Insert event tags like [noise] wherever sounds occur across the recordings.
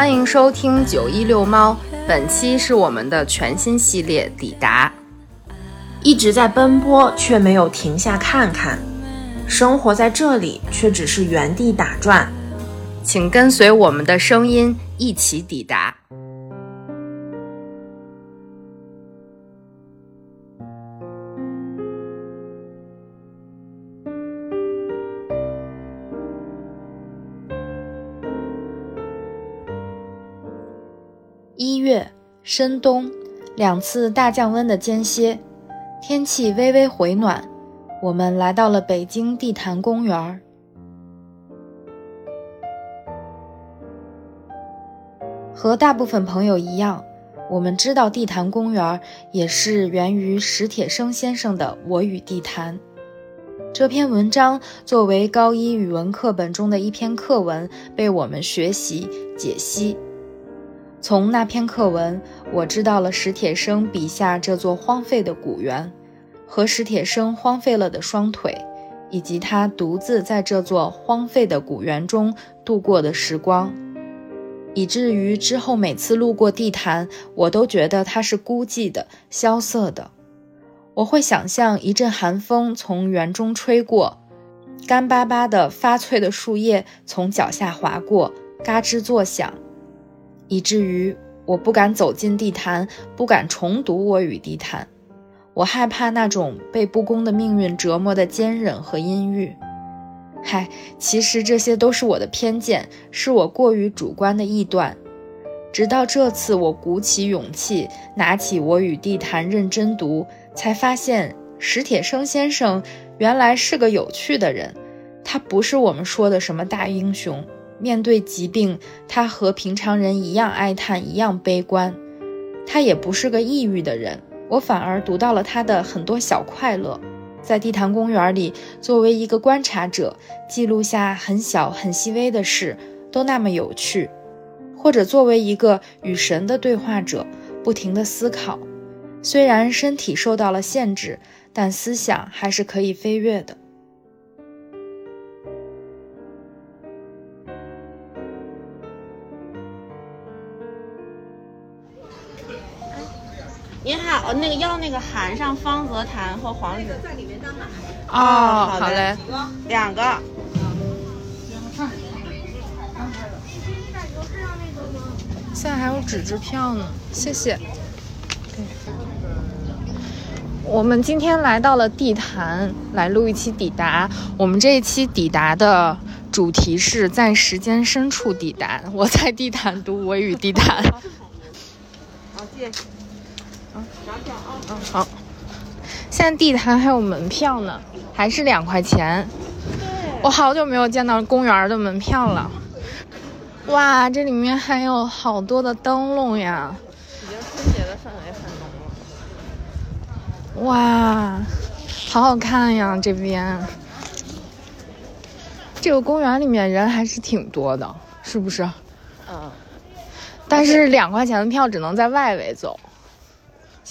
欢迎收听九一六猫，本期是我们的全新系列抵达。一直在奔波，却没有停下看看；生活在这里，却只是原地打转。请跟随我们的声音一起抵达。深冬，两次大降温的间歇，天气微微回暖，我们来到了北京地坛公园。和大部分朋友一样，我们知道地坛公园也是源于史铁生先生的《我与地坛》这篇文章，作为高一语文课本中的一篇课文，被我们学习解析。从那篇课文，我知道了史铁生笔下这座荒废的古园，和史铁生荒废了的双腿，以及他独自在这座荒废的古园中度过的时光，以至于之后每次路过地坛，我都觉得它是孤寂的、萧瑟的。我会想象一阵寒风从园中吹过，干巴巴的发脆的树叶从脚下滑过，嘎吱作响。以至于我不敢走进地坛，不敢重读我与地坛。我害怕那种被不公的命运折磨的坚韧和阴郁。嗨，其实这些都是我的偏见，是我过于主观的臆断。直到这次，我鼓起勇气拿起我与地坛认真读，才发现史铁生先生原来是个有趣的人。他不是我们说的什么大英雄。面对疾病，他和平常人一样哀叹，一样悲观。他也不是个抑郁的人，我反而读到了他的很多小快乐。在地坛公园里，作为一个观察者，记录下很小很细微的事，都那么有趣；或者作为一个与神的对话者，不停地思考。虽然身体受到了限制，但思想还是可以飞跃的。你好，那个要那个含上方泽坛和黄芪。在里面哦，好嘞，两个。现在还有纸质票呢，谢谢。我们今天来到了地坛，来录一期抵达。我们这一期抵达的主题是在时间深处抵达。我在地坛读《我与地坛》。[laughs] 好，谢谢。嗯，好。现在地坛还有门票呢，还是两块钱。我好久没有见到公园的门票了。哇，这里面还有好多的灯笼呀！已经春节的氛围很浓了。哇，好好看呀，这边。这个公园里面人还是挺多的，是不是？嗯。但是两块钱的票只能在外围走。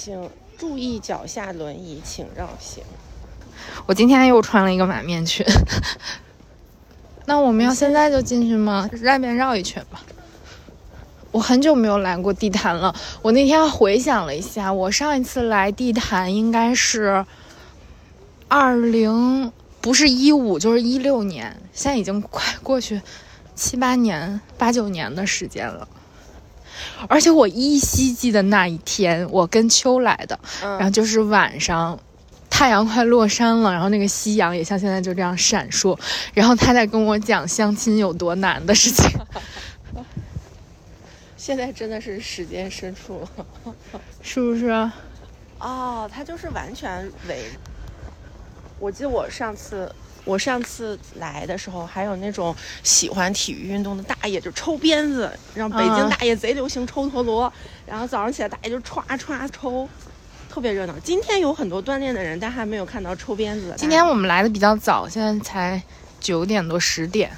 请注意脚下轮椅，请绕行。我今天又穿了一个马面裙。[laughs] 那我们要现在就进去吗？外面绕一圈吧。我很久没有来过地坛了。我那天回想了一下，我上一次来地坛应该是二零，不是一五就是一六年。现在已经快过去七八年、八九年的时间了。而且我依稀记得那一天，我跟秋来的，然后就是晚上，太阳快落山了，然后那个夕阳也像现在就这样闪烁，然后他在跟我讲相亲有多难的事情。[laughs] 现在真的是时间深处了，[laughs] 是不是？哦，他就是完全为。我记得我上次。我上次来的时候，还有那种喜欢体育运动的大爷就抽鞭子，然后北京大爷贼流行抽陀螺，然后早上起来大爷就歘歘抽，特别热闹。今天有很多锻炼的人，但还没有看到抽鞭子的。今天我们来的比较早，现在才九点多十点。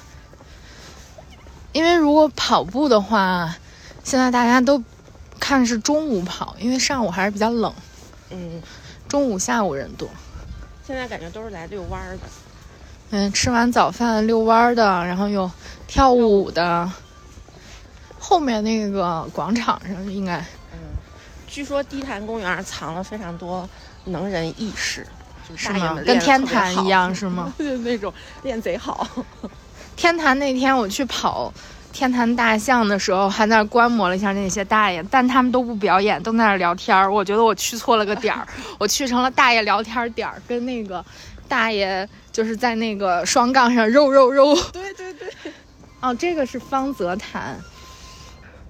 因为如果跑步的话，现在大家都看是中午跑，因为上午还是比较冷。嗯，中午下午人多。现在感觉都是来遛弯儿的。嗯，吃完早饭遛弯的，然后有跳舞的，后面那个广场上应该，嗯，据说地坛公园藏了非常多能人异士，就是跟天坛一样 [laughs] 是吗？对那种练贼好。天坛那天我去跑天坛大象的时候，还在那观摩了一下那些大爷，但他们都不表演，都在那儿聊天儿。我觉得我去错了个点儿，[laughs] 我去成了大爷聊天点儿，跟那个大爷就是在那个双杠上肉肉肉。对对对，哦，这个是方泽坛。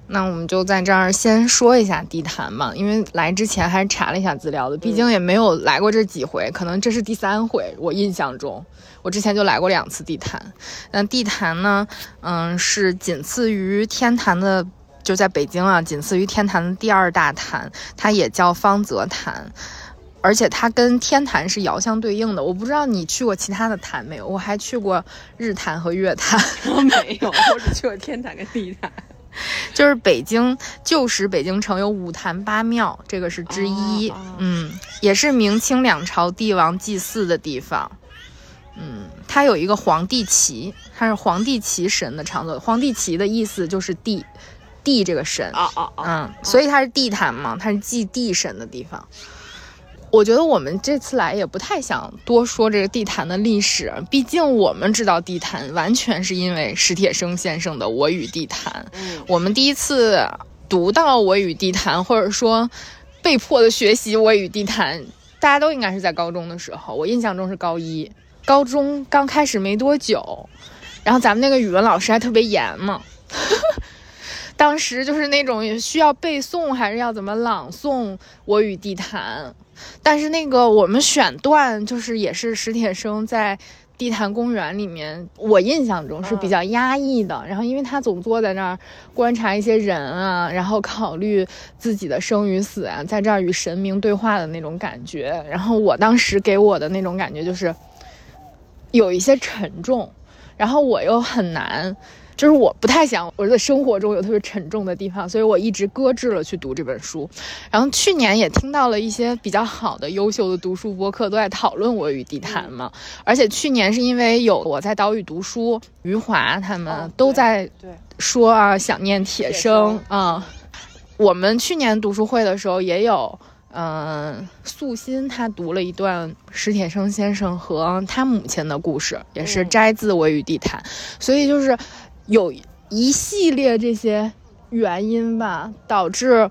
那我们就在这儿先说一下地坛吧，因为来之前还是查了一下资料的，毕竟也没有来过这几回，可能这是第三回。我印象中，我之前就来过两次地坛。那地坛呢，嗯，是仅次于天坛的，就在北京啊，仅次于天坛的第二大坛，它也叫方泽坛。而且它跟天坛是遥相对应的。我不知道你去过其他的坛没有？我还去过日坛和月坛。我没有，我只去过天坛跟地坛。就是北京旧时北京城有五坛八庙，这个是之一。哦哦嗯，也是明清两朝帝王祭祀的地方。嗯，它有一个皇帝旗，它是皇帝旗神的场所。皇帝旗的意思就是帝，帝这个神。啊啊啊！嗯，所以它是地坛嘛，它是祭地神的地方。我觉得我们这次来也不太想多说这个地坛的历史，毕竟我们知道地坛完全是因为史铁生先生的《我与地坛》。嗯我们第一次读到《我与地坛》，或者说被迫的学习《我与地坛》，大家都应该是在高中的时候。我印象中是高一，高中刚开始没多久，然后咱们那个语文老师还特别严嘛。[laughs] 当时就是那种需要背诵还是要怎么朗诵《我与地坛》，但是那个我们选段就是也是史铁生在地坛公园里面，我印象中是比较压抑的。然后因为他总坐在那儿观察一些人啊，然后考虑自己的生与死啊，在这儿与神明对话的那种感觉。然后我当时给我的那种感觉就是有一些沉重，然后我又很难。就是我不太想我的生活中有特别沉重的地方，所以我一直搁置了去读这本书。然后去年也听到了一些比较好的、优秀的读书播客都在讨论《我与地坛》嘛，而且去年是因为有我在岛屿读书，余华他们哦都在对，说啊想念铁铁生。生啊、我们去年读书会的时候也有。嗯，素心他读了一段史铁生先生和他母亲的故事，也是嗯。摘自《我与地坛》，所以就是有一系列这些原因吧，导致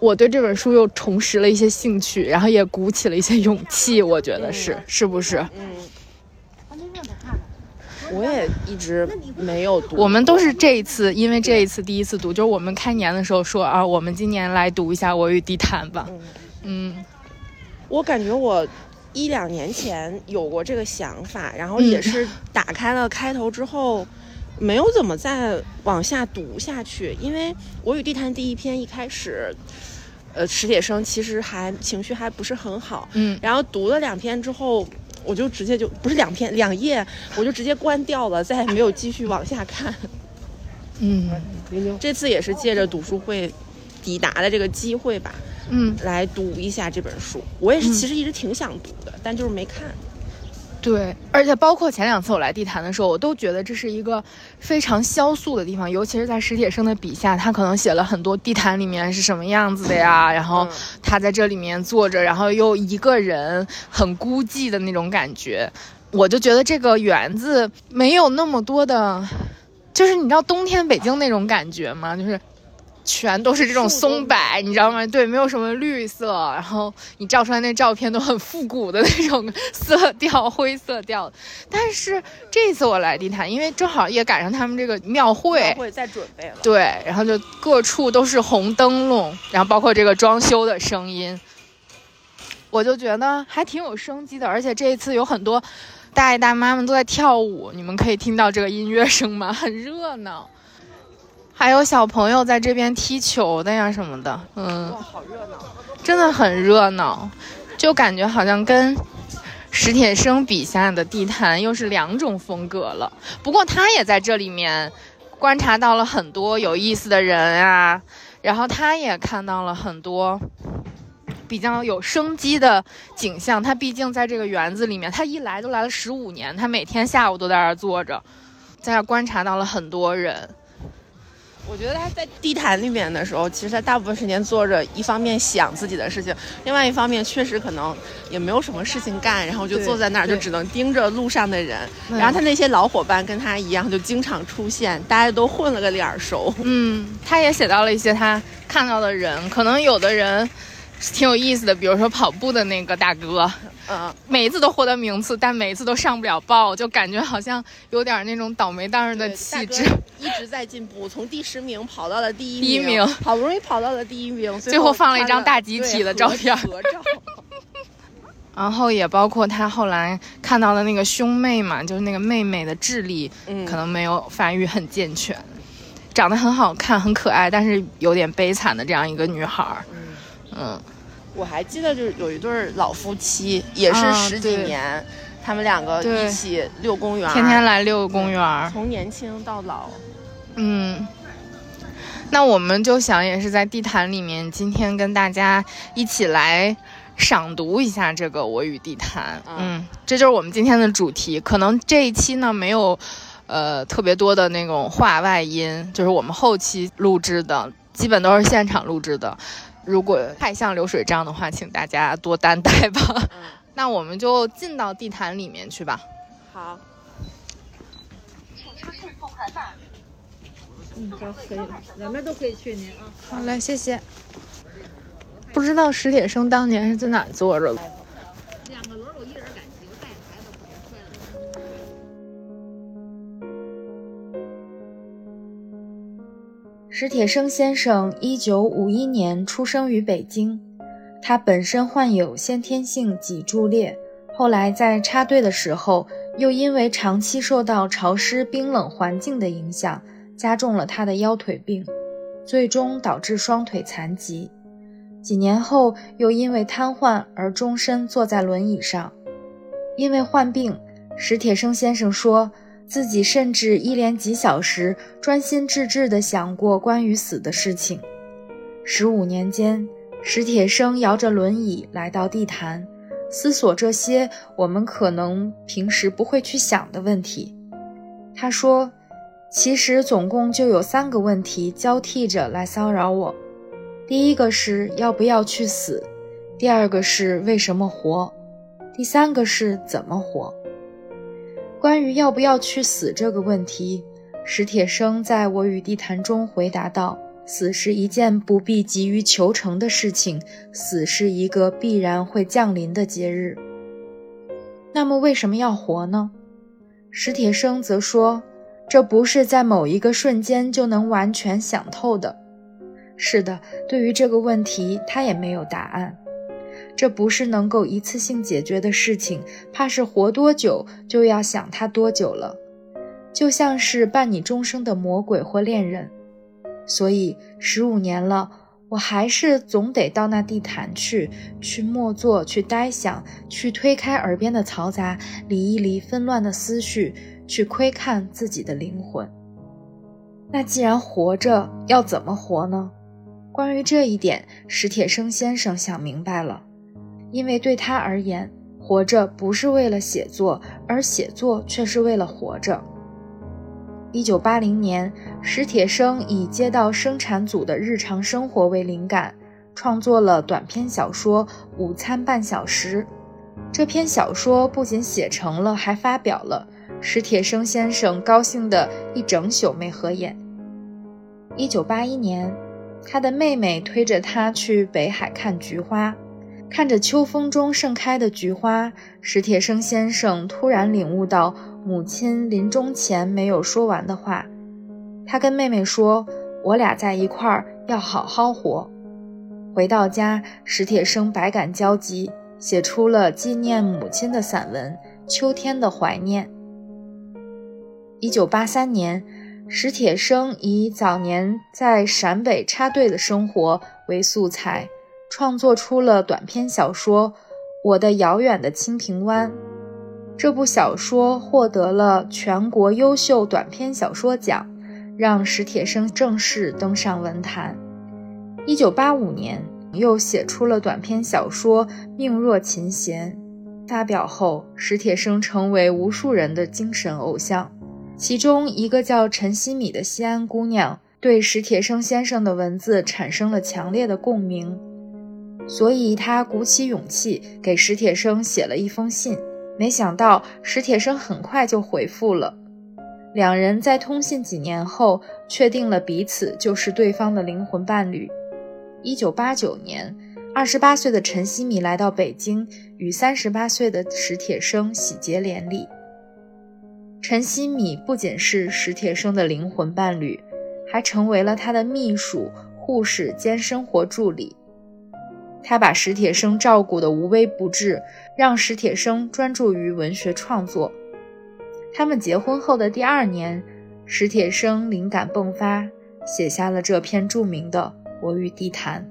我对这本书又重拾了一些兴趣，然后也鼓起了一些勇气。我觉得是，嗯是不是？嗯，我也一直没有读。我们都是这一次，因为这一次第一次读，就是我们开年的时候说啊，我们今年来读一下《我与地坛》吧。嗯，嗯我感觉我一两年前有过这个想法，然后嗯也是打开了开头之后，没有怎么再往下读下去，因为我与地坛第一篇一开始。呃，史铁生其实还情绪还不是很好，嗯然后读了两篇之后，我就直接就不是两篇两页，我就直接关掉了，再也没有继续往下看。嗯这次也是借着读书会抵达的这个机会吧，嗯，来读一下这本书。我也是其实一直挺想读的，但就是没看。对，而且包括前两次我来地坛的时候，我都觉得这是一个非常萧肃的地方，尤其是在史铁生的笔下，他可能写了很多地坛里面是什么样子的呀，然后嗯他在这里面坐着，然后又一个人很孤寂的那种感觉，我就觉得这个园子没有那么多的，就是你知道冬天北京那种感觉吗？就是。全都是这种松柏，你知道吗？对，没有什么绿色，然后你照出来那照片都很复古的那种色调，灰色调。但是这次我来地坛，因为正好也赶上他们这个庙会，会在准备了。对，然后就各处都是红灯笼，然后包括这个装修的声音，我就觉得还挺有生机的。而且这一次有很多大爷大妈们都在跳舞，你们可以听到这个音乐声吗？很热闹。还有小朋友在这边踢球的呀什么的，嗯，好热闹！真的很热闹，就感觉好像跟史铁生笔下的地坛又是两种风格了。不过他也在这里面观察到了很多有意思的人啊，然后他也看到了很多比较有生机的景象。他毕竟在这个园子里面，他一来都来了十五年，他每天下午都在那儿坐着，在那观察到了很多人。我觉得他在地毯里面的时候，其实他大部分时间坐着，一方面想自己的事情，另外一方面确实可能也没有什么事情干，然后就坐在那儿，就只能盯着路上的人。然后他那些老伙伴跟他一样，就经常出现，大家都混了个脸熟。嗯，他也写到了一些他看到的人，可能有的人挺有意思的，比如说跑步的那个大哥。嗯，每一次都获得名次，但每一次都上不了报，就感觉好像有点那种倒霉蛋儿的气质。一直在进步，从第十名跑到了第一第一名，好不容易跑到了第一名，最后放了一张大集体的照片合照。[laughs] 然后也包括他后来看到的那个兄妹嘛，就是那个妹妹的智力可能没有发育很健全，长得很好看很可爱，但是有点悲惨的这样一个女孩。嗯。我还记得，就是有一对老夫妻，也是十几年，他们两个一起遛公园，天天来遛公园，从年轻到老。嗯，那我们就想，也是在地坛里面，今天跟大家一起来赏读一下这个《我与地坛》。嗯，这就是我们今天的主题。可能这一期呢，没有呃特别多的那种话外音，就是我们后期录制的，基本都是现场录制的。如果太像流水账的话，请大家多担待吧。嗯，那我们就进到地毯里面去吧。好。请出示付款码。嗯，好，可以了，两边都可以去您啊。好嘞，谢谢。不知道史铁生当年是在哪坐着的。史铁生先生一九五一年出生于北京，他本身患有先天性脊柱裂，后来在插队的时候，又因为长期受到潮湿冰冷环境的影响，加重了他的腰腿病，最终导致双腿残疾。几年后，又因为瘫痪而终身坐在轮椅上。因为患病，史铁生先生说。自己甚至一连几小时专心致志地想过关于死的事情。十五年间，史铁生摇着轮椅来到地坛，思索这些我们可能平时不会去想的问题。他说：“其实总共就有三个问题交替着来骚扰我。第一个是要不要去死，第二个是为什么活，第三个是怎么活。”关于要不要去死这个问题，史铁生在我与地坛中回答道：“死是一件不必急于求成的事情，死是一个必然会降临的节日。那么为什么要活呢？”史铁生则说：“这不是在某一个瞬间就能完全想透的。”是的，对于这个问题，他也没有答案。这不是能够一次性解决的事情，怕是活多久就要想他多久了，就像是伴你终生的魔鬼或恋人。所以十五年了，我还是总得到那地毯去，去默坐，去呆想，去推开耳边的嘈杂，理一理纷乱的思绪，去窥看自己的灵魂。那既然活着，要怎么活呢？关于这一点，史铁生先生想明白了。因为对他而言，活着不是为了写作，而写作却是为了活着。一九八零年，史铁生以街道生产组的日常生活为灵感，创作了短篇小说《午餐半小时》。这篇小说不仅写成了，还发表了。史铁生先生高兴得一整宿没合眼。一九八一年，他的妹妹推着他去北海看菊花。看着秋风中盛开的菊花，史铁生先生突然领悟到母亲临终前没有说完的话。他跟妹妹说：“我俩在一块儿要好好活。”回到家，史铁生百感交集，写出了纪念母亲的散文《秋天的怀念》。一九八三年，史铁生以早年在陕北插队的生活为素材。创作出了短篇小说《我的遥远的清平湾》。这部小说获得了全国优秀短篇小说奖，让史铁生正式登上文坛。一九八五年，又写出了短篇小说《命若琴弦》。发表后，史铁生成为无数人的精神偶像。其中一个叫陈希米的西安姑娘，对史铁生先生的文字产生了强烈的共鸣，所以他鼓起勇气给史铁生写了一封信。没想到史铁生很快就回复了，两人在通信几年后，确定了彼此就是对方的灵魂伴侣。一九八九年，二十八岁的陈希米来到北京，与三十八岁的史铁生喜结连理。陈希米不仅是史铁生的灵魂伴侣，还成为了他的秘书、护士兼生活助理。他把史铁生照顾得无微不至，让史铁生专注于文学创作。他们结婚后的第二年，史铁生灵感迸发，写下了这篇著名的《我与地坛》。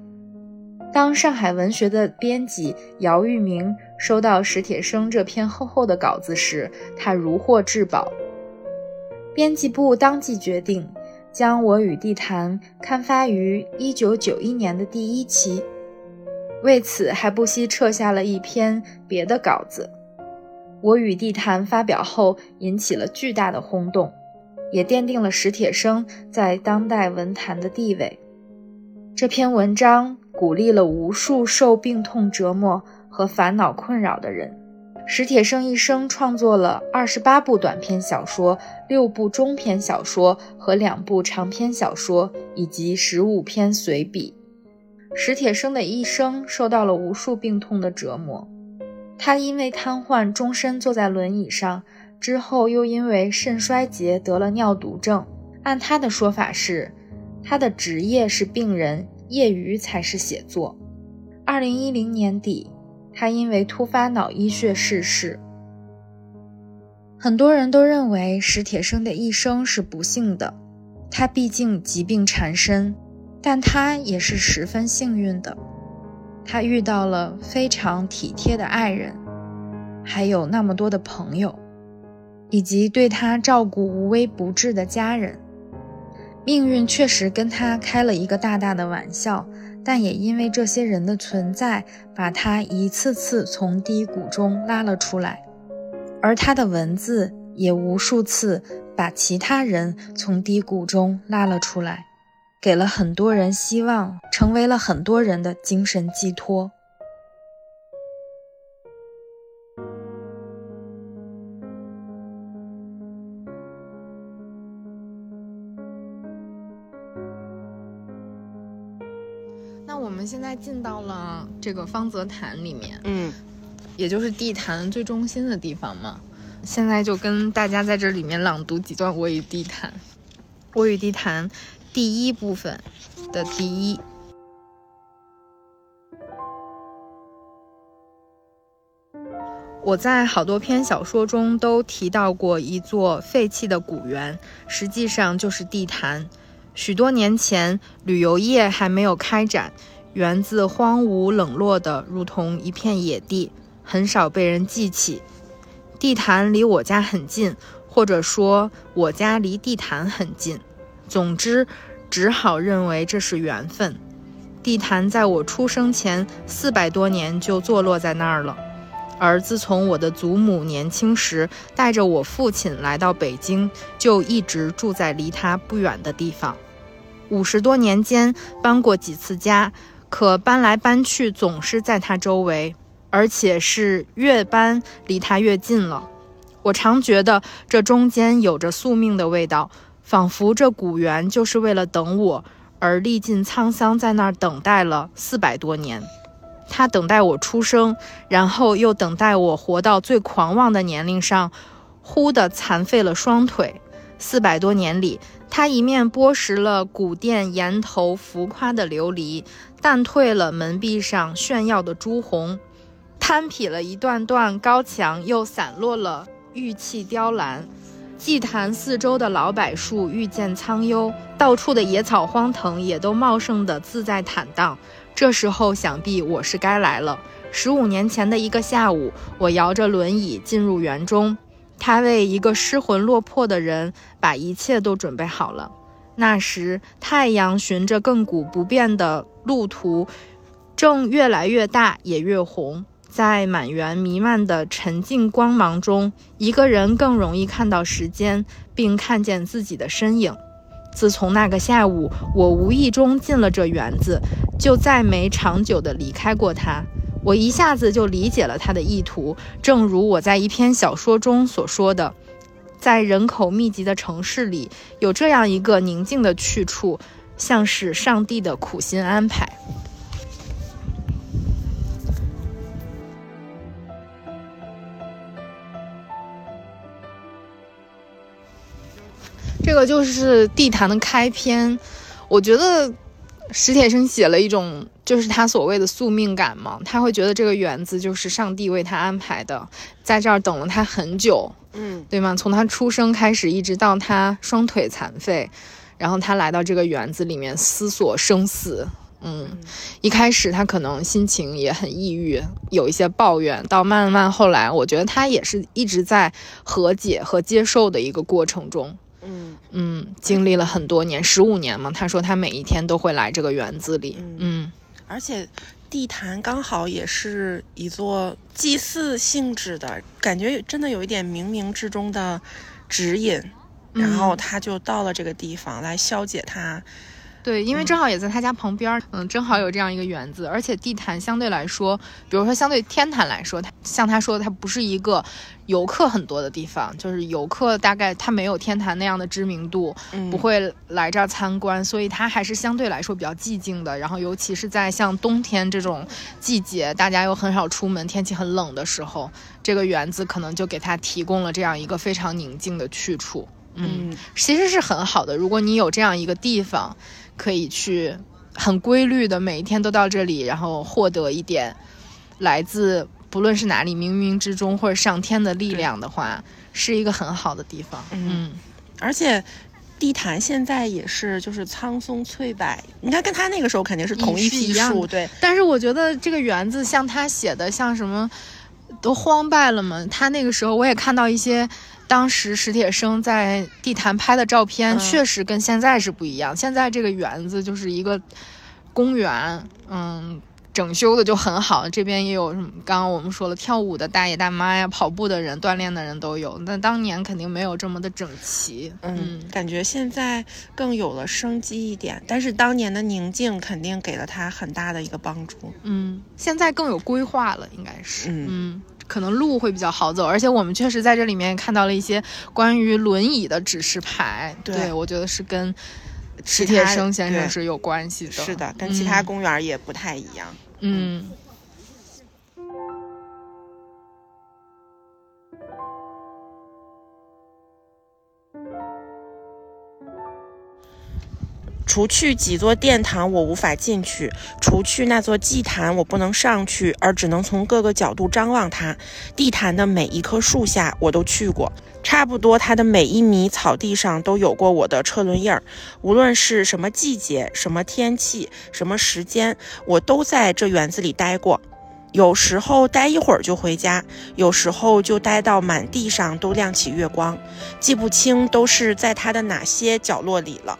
当上海文学的编辑姚玉明收到史铁生这篇厚厚的稿子时，他如获至宝。编辑部当即决定将《我与地坛》刊发于1991年的第一期，为此还不惜撤下了一篇别的稿子。《我与地坛》发表后引起了巨大的轰动，也奠定了史铁生在当代文坛的地位。这篇文章。鼓励了无数受病痛折磨和烦恼困扰的人。史铁生一生创作了二十八部短篇小说、六部中篇小说和两部长篇小说，以及十五篇随笔。史铁生的一生受到了无数病痛的折磨。他因为瘫痪，终身坐在轮椅上，之后又因为肾衰竭得了尿毒症。按他的说法是，他的职业是病人。业余才是写作。二零一零年底，他因为突发脑溢血逝世。很多人都认为史铁生的一生是不幸的，他毕竟疾病缠身，但他也是十分幸运的。他遇到了非常体贴的爱人，还有那么多的朋友，以及对他照顾无微不至的家人。命运确实跟他开了一个大大的玩笑，但也因为这些人的存在，把他一次次从低谷中拉了出来，而他的文字也无数次把其他人从低谷中拉了出来，给了很多人希望，成为了很多人的精神寄托。那我们现在进到了这个方泽坛里面，嗯，也就是地坛最中心的地方嘛。现在就跟大家在这里面朗读几段《我与地坛》。《我与地坛》第一部分的第一。我在好多篇小说中都提到过一座废弃的古园，实际上就是地坛。许多年前，旅游业还没有开展。园子荒芜冷落的，如同一片野地，很少被人记起。地坛离我家很近，或者说我家离地坛很近。总之，只好认为这是缘分。地坛在我出生前四百多年就坐落在那儿了，而自从我的祖母年轻时带着我父亲来到北京，就一直住在离他不远的地方。五十多年间，搬过几次家。可搬来搬去，总是在他周围，而且是越搬离他越近了。我常觉得这中间有着宿命的味道，仿佛这古园就是为了等我而历尽沧桑，在那儿等待了四百多年。他等待我出生，然后又等待我活到最狂妄的年龄上，忽地残废了双腿。四百多年里，他一面剥蚀了古殿檐头浮夸的琉璃。淡退了门壁上炫耀的朱红，摊劈了一段段高墙，又散落了玉砌雕栏。祭坛四周的老柏树愈见苍幽，到处的野草荒藤也都茂盛的自在坦荡。这时候想必我是该来了。十五年前的一个下午，我摇着轮椅进入园中，他为一个失魂落魄的人把一切都准备好了。那时，太阳循着亘古不变的路途，正越来越大，也越红。在满园弥漫的沉静光芒中，一个人更容易看到时间，并看见自己的身影。自从那个下午，我无意中进了这园子，就再没长久地离开过它。我一下子就理解了他的意图，正如我在一篇小说中所说的，在人口密集的城市里，有这样一个宁静的去处，像是上帝的苦心安排。这个就是地坛的开篇，我觉得史铁生写了一种，就是他所谓的宿命感嘛，他会觉得这个园子就是上帝为他安排的，在这儿等了他很久，嗯，对吗？从他出生开始，一直到他双腿残废，然后他来到这个园子里面思索生死。嗯，一开始他可能心情也很抑郁，有一些抱怨，到慢慢后来，我觉得他也是一直在和解和接受的一个过程中。嗯嗯，经历了很多年，十五年嘛。他说他每一天都会来这个园子里。嗯，而且地坛刚好也是一座祭祀性质的，感觉真的有一点冥冥之中的指引，然后他就到了这个地方来消解他。对，因为正好也在他家旁边，嗯，正好有这样一个园子，而且地坛相对来说，比如说相对天坛来说，它像他说的，它不是一个游客很多的地方，就是游客大概他没有天坛那样的知名度，不会来这儿参观，所以它还是相对来说比较寂静的。然后尤其是在像冬天这种季节，大家又很少出门，天气很冷的时候，这个园子可能就给他提供了这样一个非常宁静的去处。嗯，其实是很好的，如果你有这样一个地方。可以去很规律的每一天都到这里，然后获得一点来自不论是哪里冥冥之中或者上天的力量的话，是一个很好的地方。嗯，而且地坛现在也是就是苍松翠柏，你看跟他那个时候肯定是同一批树，对。但是我觉得这个园子像他写的像什么都荒败了嘛，他那个时候我也看到一些。当时史铁生在地坛拍的照片，确实跟现在是不一样。现在这个园子就是一个公园，嗯，整修的就很好。这边也有什么？刚刚我们说了，跳舞的大爷大妈呀，跑步的人、锻炼的人都有。但当年肯定没有这么的整齐。嗯，感觉现在更有了生机一点。但是当年的宁静肯定给了他很大的一个帮助。嗯，现在更有规划了，应该是。嗯。可能路会比较好走，而且我们确实在这里面看到了一些关于轮椅的指示牌。对，我觉得是跟史铁生先生是有关系的。是的，跟其他公园也不太一样。嗯。除去几座殿堂，我无法进去；除去那座祭坛，我不能上去，而只能从各个角度张望它。地坛的每一棵树下，我都去过，差不多它的每一米草地上都有过我的车轮印儿。无论是什么季节、什么天气、什么时间，我都在这园子里待过。有时候待一会儿就回家，有时候就待到满地上都亮起月光，记不清都是在它的哪些角落里了。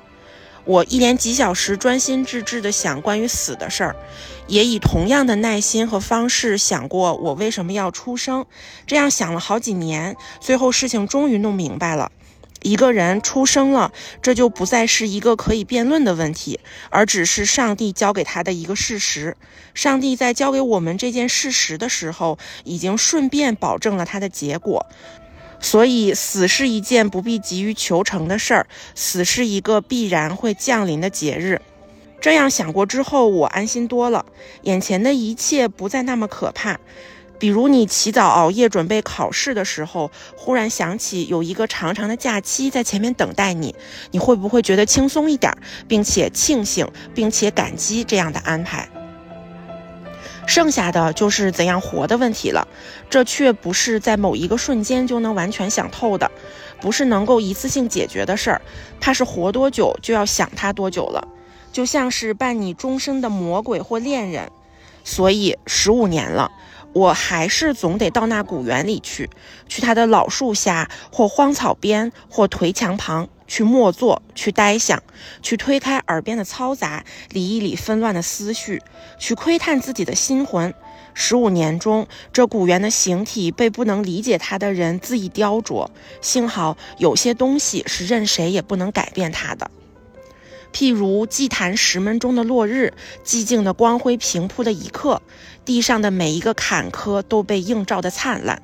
我一连几小时专心致志地想关于死的事儿，也以同样的耐心和方式想过我为什么要出生。这样想了好几年，最后事情终于弄明白了：一个人出生了，这就不再是一个可以辩论的问题，而只是上帝交给他的一个事实。上帝在交给我们这件事实的时候，已经顺便保证了他的结果。所以，死是一件不必急于求成的事儿，死是一个必然会降临的节日。这样想过之后，我安心多了，眼前的一切不再那么可怕。比如，你起早熬夜准备考试的时候，忽然想起有一个长长的假期在前面等待你，你会不会觉得轻松一点，并且庆幸，并且感激这样的安排？剩下的就是怎样活的问题了，这却不是在某一个瞬间就能完全想透的，不是能够一次性解决的事儿。怕是活多久就要想他多久了，就像是伴你终生的魔鬼或恋人。所以十五年了，我还是总得到那古园里去，去他的老树下，或荒草边，或颓墙旁。去默坐，去呆想，去推开耳边的嘈杂，理一理纷乱的思绪，去窥探自己的心魂。十五年中，这古猿的形体被不能理解它的人恣意雕琢，幸好有些东西是任谁也不能改变它的。譬如祭坛石门中的落日，寂静的光辉平铺的一刻，地上的每一个坎坷都被映照的灿烂。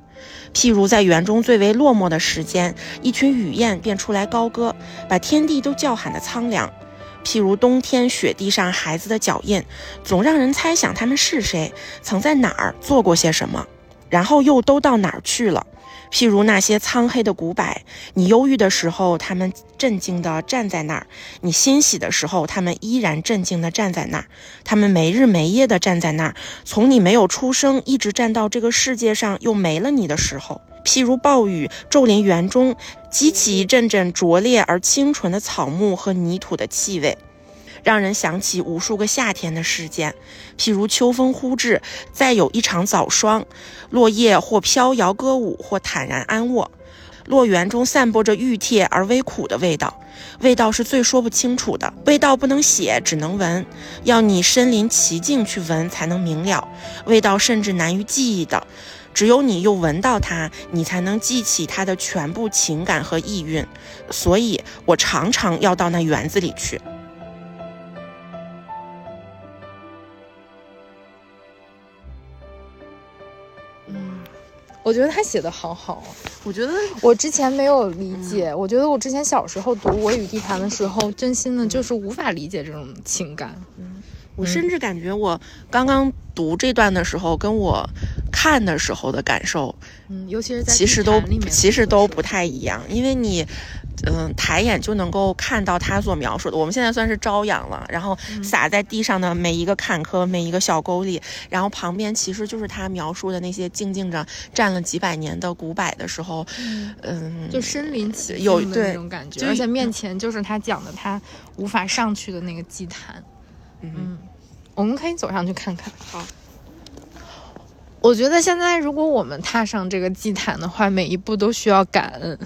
譬如在园中最为落寞的时间，一群雨燕便出来高歌，把天地都叫喊的苍凉。譬如冬天雪地上孩子的脚印，总让人猜想他们是谁，曾在哪儿做过些什么，然后又都到哪儿去了。譬如那些苍黑的古柏，你忧郁的时候，他们镇静地站在那儿；你欣喜的时候，他们依然镇静地站在那儿。他们没日没夜地站在那儿，从你没有出生，一直站到这个世界上又没了你的时候。譬如暴雨骤临园中，激起一阵阵灼烈而清纯的草木和泥土的气味。让人想起无数个夏天的事件，譬如秋风忽至，再有一场早霜，落叶或飘摇歌舞，或坦然安卧。落园中散播着郁贴而微苦的味道，味道是最说不清楚的，味道不能写，只能闻，要你身临其境去闻才能明了。味道甚至难于记忆的，只有你又闻到它，你才能记起它的全部情感和意蕴。所以我常常要到那园子里去。我觉得他写的好好，我觉得我之前没有理解。我觉得我之前小时候读《我与地坛》的时候，真心的就是无法理解这种情感。嗯，我甚至感觉我刚刚读这段的时候，跟我看的时候的感受，嗯，尤其是在其实都，其实都不太一样，因为你。嗯，抬眼就能够看到他所描述的。我们现在算是朝阳了，然后洒在地上的每一个坎坷、每一个小沟里，然后旁边其实就是他描述的那些静静着站了几百年的古柏的时候，嗯，就身临其境有那种感觉，而且面前就是他讲的他无法上去的那个祭坛。嗯，我们可以走上去看看。好，我觉得现在如果我们踏上这个祭坛的话，每一步都需要感恩。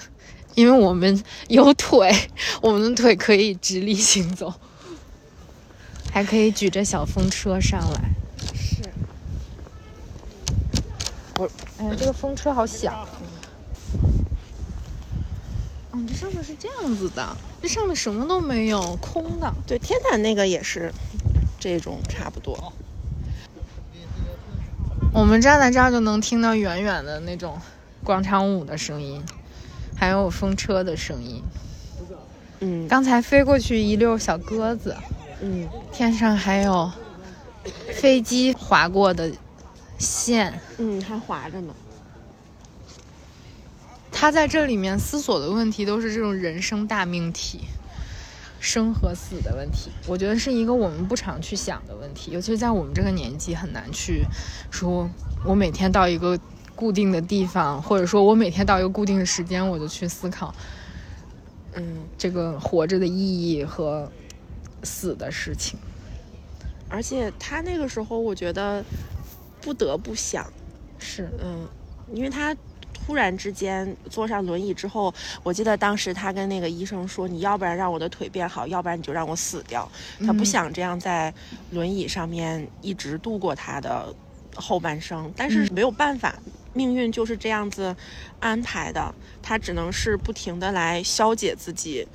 因为我们有腿，我们的腿可以直立行走，还可以举着小风车上来。是，我，哎呀，这个风车好响。嗯，这上面是这样子的，这上面什么都没有，空的。对，天坛那个也是这种差不多。我们站在这儿就能听到远远的那种广场舞的声音。还有风车的声音，嗯，刚才飞过去一溜小鸽子，嗯，天上还有飞机划过的线，嗯，还划着呢。他在这里面思索的问题都是这种人生大命题，生和死的问题。我觉得是一个我们不常去想的问题，尤其是在我们这个年纪，很难去说，我每天到一个。固定的地方，或者说我每天到一个固定的时间，我就去思考，嗯，这个活着的意义和死的事情。而且他那个时候，我觉得不得不想，是，嗯，因为他突然之间坐上轮椅之后，我记得当时他跟那个医生说：“你要不然让我的腿变好，要不然你就让我死掉。”他不想这样在轮椅上面一直度过他的后半生，但是没有办法。命运就是这样子安排的，他只能是不停的来消解自己，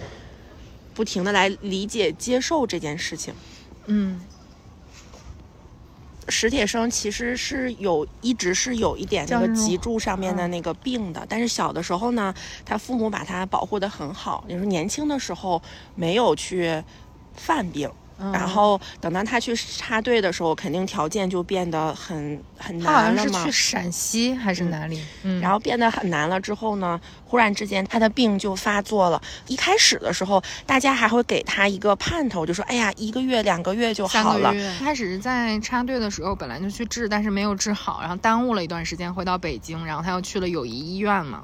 不停的来理解、接受这件事情。嗯，史铁生其实是有一直是有一点那个脊柱上面的那个病的，但是小的时候呢，他父母把他保护的很好，就是年轻的时候没有去犯病。然后等到他去插队的时候，肯定条件就变得很很难了嘛。是去陕西还是哪里？嗯。然后变得很难了之后呢，忽然之间他的病就发作了。一开始的时候，大家还会给他一个盼头，就说：“哎呀，一个月、两个月就好了。”开始在插队的时候，本来就去治，但是没有治好，然后耽误了一段时间，回到北京，然后他又去了友谊医院嘛，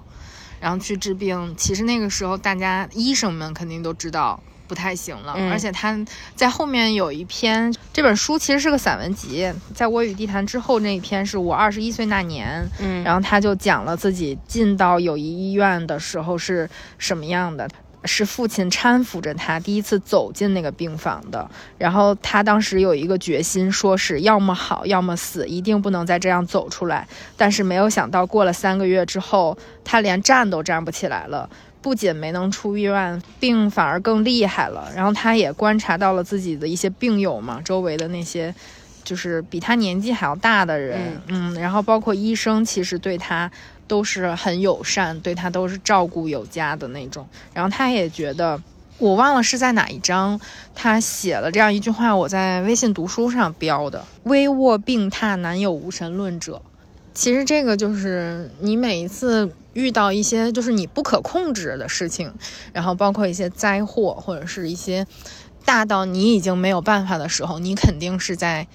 然后去治病。其实那个时候，大家医生们肯定都知道。不太行了，而且他在后面有一篇，这本书其实是个散文集，在我与地坛之后那一篇是我二十一岁那年，嗯，然后他就讲了自己进到友谊医院的时候是什么样的。是父亲搀扶着他第一次走进那个病房的，然后他当时有一个决心，说是要么好，要么死，一定不能再这样走出来。但是没有想到，过了三个月之后，他连站都站不起来了，不仅没能出院，病反而更厉害了。然后他也观察到了自己的一些病友嘛，周围的那些就是比他年纪还要大的人，嗯，然后包括医生，其实对他都是很友善，对他都是照顾有加的那种。然后他也觉得。我忘了是在哪一章，他写了这样一句话，我在微信读书上标的：“危卧病榻难有无神论者。”其实这个就是你每一次遇到一些就是你不可控制的事情，然后包括一些灾祸或者是一些大到你已经没有办法的时候，你肯定是在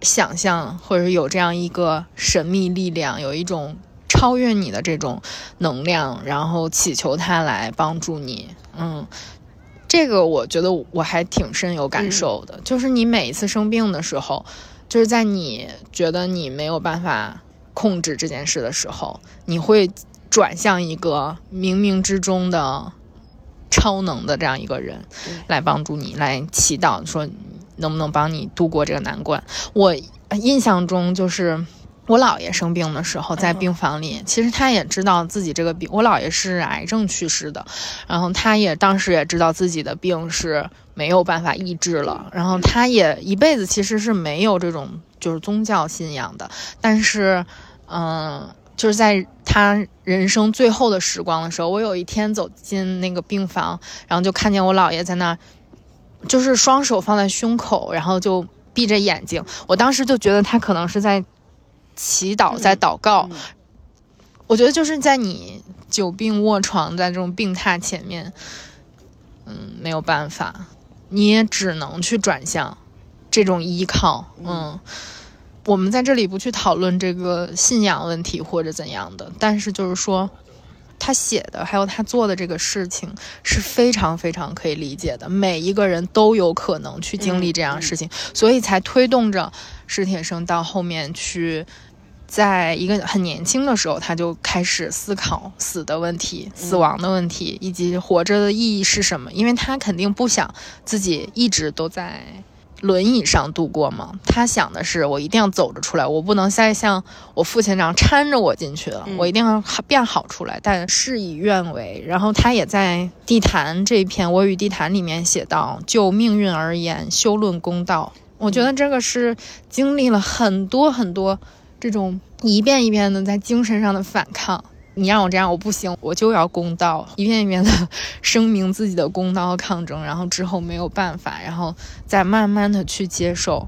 想象或者有这样一个神秘力量，有一种超越你的这种能量，然后祈求他来帮助你。嗯。这个我觉得我还挺深有感受的，就是你每一次生病的时候，就是在你觉得你没有办法控制这件事的时候，你会转向一个冥冥之中的超能的这样一个人来帮助你，来祈祷说能不能帮你度过这个难关。我印象中就是。我姥爷生病的时候，在病房里，其实他也知道自己这个病。我姥爷是癌症去世的，然后他也当时也知道自己的病是没有办法医治了。然后他也一辈子其实是没有这种就是宗教信仰的。但是，嗯，就是在他人生最后的时光的时候，我有一天走进那个病房，然后就看见我姥爷在那，就是双手放在胸口，然后就闭着眼睛。我当时就觉得他可能是在。祈祷在祷告，我觉得就是在你久病卧床在这种病榻前面，嗯，没有办法，你也只能去转向这种依靠。嗯，我们在这里不去讨论这个信仰问题或者怎样的，但是就是说，他写的还有他做的这个事情是非常非常可以理解的。每一个人都有可能去经历这样的事情，所以才推动着史铁生到后面去。在一个很年轻的时候，他就开始思考死的问题、死亡的问题，以及活着的意义是什么。因为他肯定不想自己一直都在轮椅上度过嘛。他想的是，我一定要走着出来，我不能再像我父亲这样搀着我进去了，我一定要变好出来。但事与愿违。然后他也在《地坛》这一篇《我与地坛》里面写到：“就命运而言，休论公道。”我觉得这个是经历了很多很多。这种一遍一遍的在精神上的反抗，你让我这样我不行，我就要公道，一遍一遍的 [laughs] 声明自己的公道和抗争，然后之后没有办法，然后再慢慢的去接受。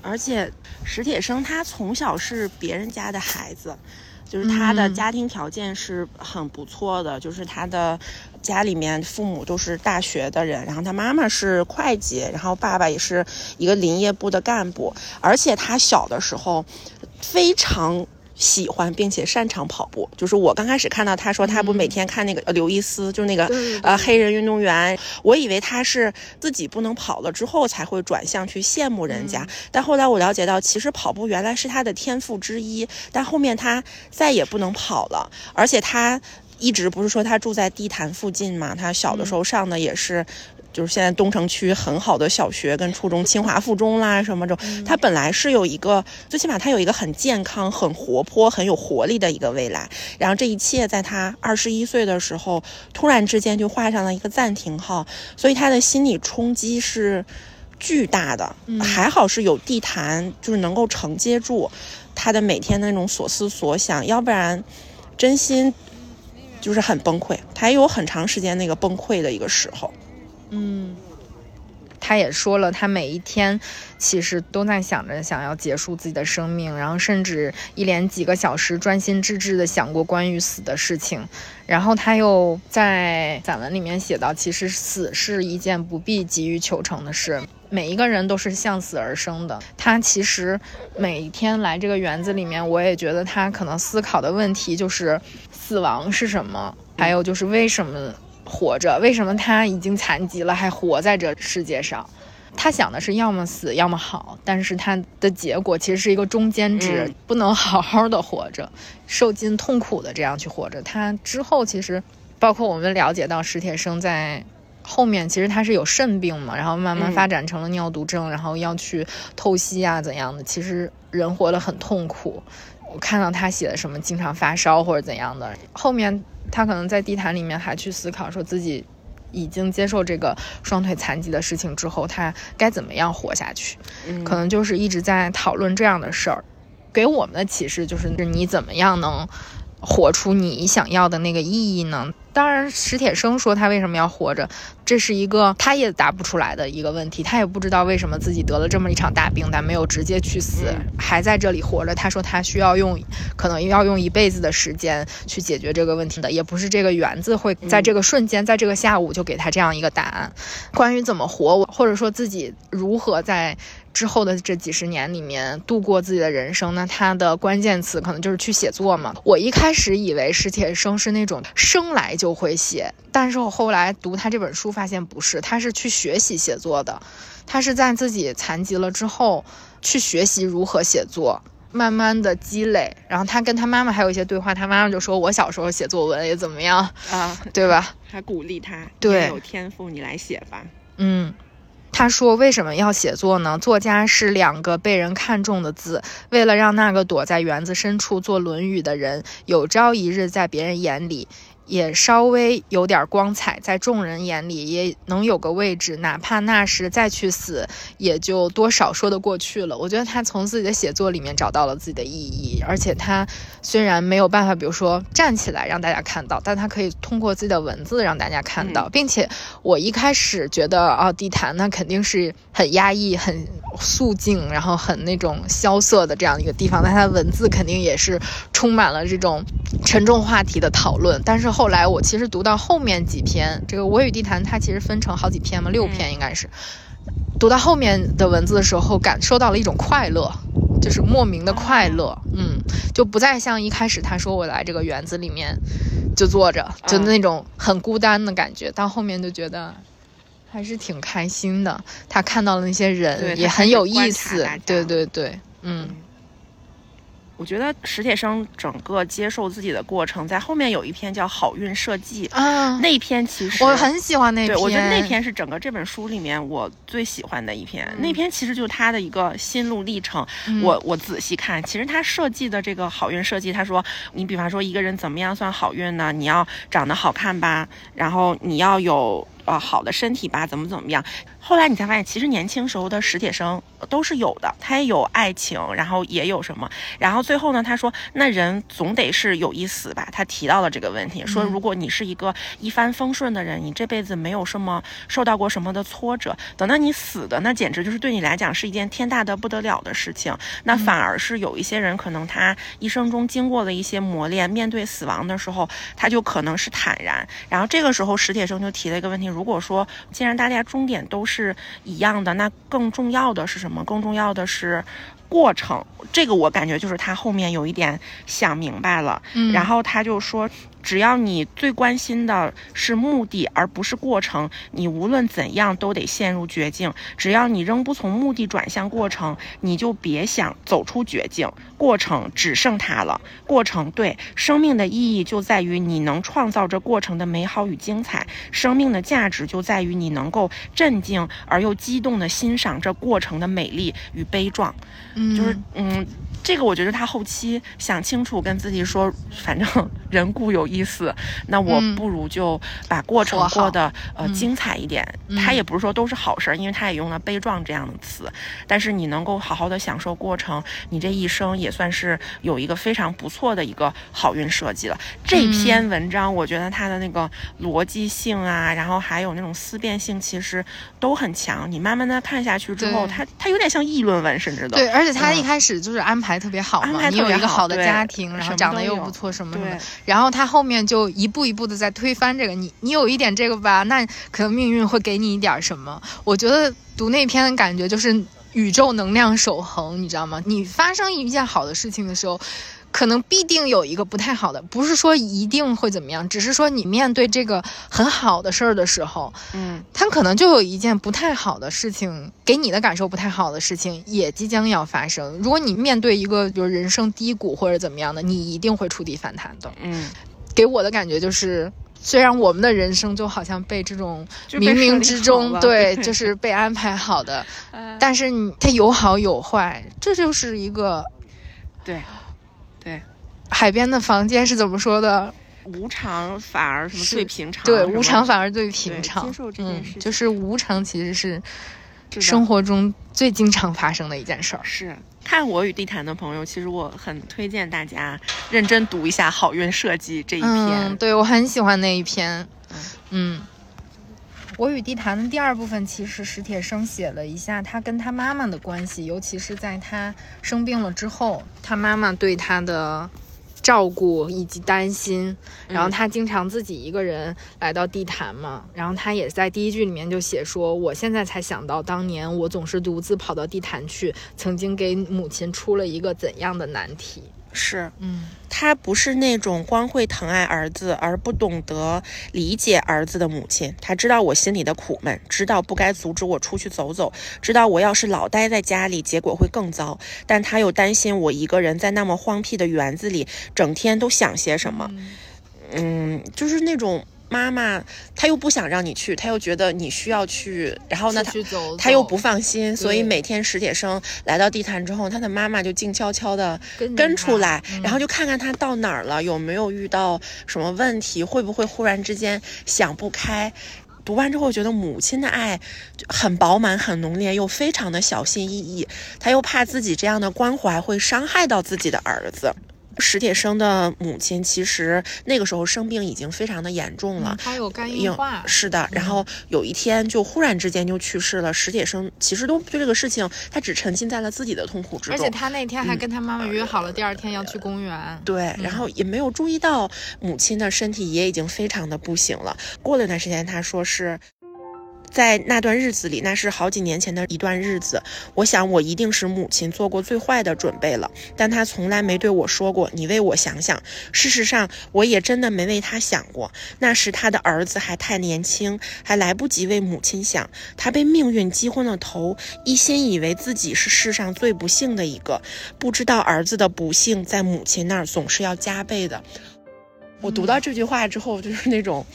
而且史铁生他从小是别人家的孩子。就是他的家庭条件是很不错的，就是他的家里面父母都是大学的人，然后他妈妈是会计，然后爸爸也是一个林业部的干部，而且他小的时候非常。喜欢并且擅长跑步，就是我刚开始看到他说他不每天看那个刘易斯，就是那个呃黑人运动员，我以为他是自己不能跑了之后才会转向去羡慕人家，但后来我了解到，其实跑步原来是他的天赋之一，但后面他再也不能跑了，而且他一直不是说他住在地坛附近嘛，他小的时候上的也是。就是现在东城区很好的小学跟初中，清华附中啦什么的，他本来是有一个，最起码他有一个很健康、很活泼、很有活力的一个未来。然后这一切在他二十一岁的时候，突然之间就画上了一个暂停号，所以他的心理冲击是巨大的。还好是有地坛，就是能够承接住他的每天的那种所思所想，要不然真心就是很崩溃。他也有很长时间那个崩溃的一个时候。嗯，他也说了，他每一天其实都在想着想要结束自己的生命，然后甚至一连几个小时专心致志的想过关于死的事情。然后他又在散文里面写到，其实死是一件不必急于求成的事，每一个人都是向死而生的。他其实每天来这个园子里面，我也觉得他可能思考的问题就是死亡是什么，还有就是为什么。活着，为什么他已经残疾了还活在这世界上？他想的是要么死，要么好，但是他的结果其实是一个中间值，不能好好的活着，受尽痛苦的这样去活着。他之后其实，包括我们了解到史铁生在后面，其实他是有肾病嘛，然后慢慢发展成了尿毒症，然后要去透析啊怎样的。其实人活得很痛苦。我看到他写的什么经常发烧或者怎样的，后面他可能在地毯里面还去思考说自己已经接受这个双腿残疾的事情之后，他该怎么样活下去，可能就是一直在讨论这样的事儿。给我们的启示就是，你怎么样能活出你想要的那个意义呢？当然，史铁生说他为什么要活着，这是一个他也答不出来的一个问题。他也不知道为什么自己得了这么一场大病，但没有直接去死，还在这里活着。他说他需要用，可能要用一辈子的时间去解决这个问题的，也不是这个园子会在这个瞬间，在这个下午就给他这样一个答案。关于怎么活，或者说自己如何在。之后的这几十年里面度过自己的人生，那他的关键词可能就是去写作嘛。我一开始以为史铁生是那种生来就会写，但是我后来读他这本书发现不是，他是去学习写作的，他是在自己残疾了之后去学习如何写作，慢慢的积累。然后他跟他妈妈还有一些对话，他妈妈就说：“我小时候写作文也怎么样啊，对吧？”还鼓励他，对，有天赋你来写吧，嗯。他说：“为什么要写作呢？作家是两个被人看重的字。为了让那个躲在园子深处做《论语》的人，有朝一日在别人眼里。”也稍微有点光彩，在众人眼里也能有个位置，哪怕那时再去死，也就多少说得过去了。我觉得他从自己的写作里面找到了自己的意义，而且他虽然没有办法，比如说站起来让大家看到，但他可以通过自己的文字让大家看到，并且我一开始觉得哦，地坛那肯定是很压抑、很肃静，然后很那种萧瑟的这样一个地方，但他的文字肯定也是充满了这种沉重话题的讨论，但是。后来我其实读到后面几篇，这个《我与地坛》它其实分成好几篇嘛，六篇应该是。读到后面的文字的时候，感受到了一种快乐，就是莫名的快乐。嗯，就不再像一开始他说我来这个园子里面就坐着，就那种很孤单的感觉。到后面就觉得还是挺开心的。他看到了那些人也很有意思。对对对，嗯。我觉得史铁生整个接受自己的过程，在后面有一篇叫《好运设计》啊，那篇其实我很喜欢那篇。对，我觉得那篇是整个这本书里面我最喜欢的一篇。那篇其实就是他的一个心路历程。我我仔细看，其实他设计的这个好运设计，他说，你比方说一个人怎么样算好运呢？你要长得好看吧，然后你要有。呃，好的身体吧，怎么怎么样？后来你才发现，其实年轻时候的史铁生都是有的，他也有爱情，然后也有什么，然后最后呢，他说，那人总得是有一死吧？他提到了这个问题，说如果你是一个一帆风顺的人，你这辈子没有什么受到过什么的挫折，等到你死的，那简直就是对你来讲是一件天大的不得了的事情。那反而是有一些人，可能他一生中经过了一些磨练，面对死亡的时候，他就可能是坦然。然后这个时候，史铁生就提了一个问题。如果说既然大家终点都是一样的，那更重要的是什么？更重要的是过程。这个我感觉就是他后面有一点想明白了。嗯，然后他就说。只要你最关心的是目的，而不是过程，你无论怎样都得陷入绝境。只要你仍不从目的转向过程，你就别想走出绝境。过程只剩它了。过程对生命的意义就在于你能创造这过程的美好与精彩。生命的价值就在于你能够镇静而又激动地欣赏这过程的美丽与悲壮。嗯，就是嗯。这个我觉得他后期想清楚，跟自己说，[laughs] 反正 [laughs] 人固有一死，那我不如就把过程过得呃精彩一点。他也不是说都是好事儿，因为他也用了悲壮这样的词。但是你能够好好的享受过程，你这一生也算是有一个非常不错的一个好运设计了。这篇文章我觉得它的那个逻辑性啊，然后还有那种思辨性，其实都很强。你慢慢的看下去之后，它它有点像议论文，甚至都对。而且他一开始就是安排。还特别好嘛，你有一个好的家庭，然后长得又不错，什么什么，然后他后面就一步一步的在推翻这个。你你有一点这个吧，那可能命运会给你一点什么。我觉得读那篇的感觉就是宇宙能量守恒，你知道吗？你发生一件好的事情的时候。可能必定有一个不太好的，不是说一定会怎么样，只是说你面对这个很好的事儿的时候，嗯，它可能就有一件不太好的事情，给你的感受不太好的事情也即将要发生。如果你面对一个比如人生低谷或者怎么样的，你一定会触底反弹的。嗯，给我的感觉就是，虽然我们的人生就好像被这种冥冥之中对，[laughs] 就是被安排好的，但是你它有好有坏，这就是一个对。对，海边的房间是怎么说的？无常反而什么是最平常，对，无常反而最平常。接受这件嗯事情就是无常其实是生活中最经常发生的一件事儿。是看《我与地坛》的朋友，其实我很推荐大家认真读一下《好运设计》这一篇。嗯，对我很喜欢那一篇嗯。嗯，我与地坛的第二部分，其实史铁生写了一下他跟他妈妈的关系，尤其是在他生病了之后，他妈妈对他的照顾以及担心，然后他经常自己一个人来到地坛嘛，然后他也在第一句里面就写说，我现在才想到，当年我总是独自跑到地坛去，曾经给母亲出了一个怎样的难题。是嗯她不是那种光会疼爱儿子而不懂得理解儿子的母亲。她知道我心里的苦闷，知道不该阻止我出去走走，知道我要是老待在家里，结果会更糟。但她又担心我一个人在那么荒僻的园子里，整天都想些什么。嗯，就是那种妈妈，她又不想让你去，她又觉得你需要去，然后呢，她出去走走他又不放心，所以每天史铁生来到地坛之后，他的妈妈就静悄悄的跟出来，嗯然后就看看他到哪儿了，有没有遇到什么问题，会不会忽然之间想不开。读完之后，觉得母亲的爱就很饱满、很浓烈，又非常的小心翼翼。他又怕自己这样的关怀会伤害到自己的儿子。史铁生的母亲其实那个时候生病已经非常的严重了嗯，他有肝硬硬化，是的，然后有一天就忽然之间就去世了。史铁生其实都对这个事情，他只沉浸在了自己的痛苦之中。而且他那天还跟他妈妈约好了，第二天要去公园。对，然后也没有注意到母亲的身体也已经非常的不行了。过了一段时间，他说是。在那段日子里，那是好几年前的一段日子。我想，我一定是母亲做过最坏的准备了，但她从来没对我说过“你为我想想”。事实上，我也真的没为她想过。那时她的儿子还太年轻，还来不及为母亲想。他被命运击昏了头，一心以为自己是世上最不幸的一个，不知道儿子的不幸在母亲那儿总是要加倍的。我读到这句话之后，就是那种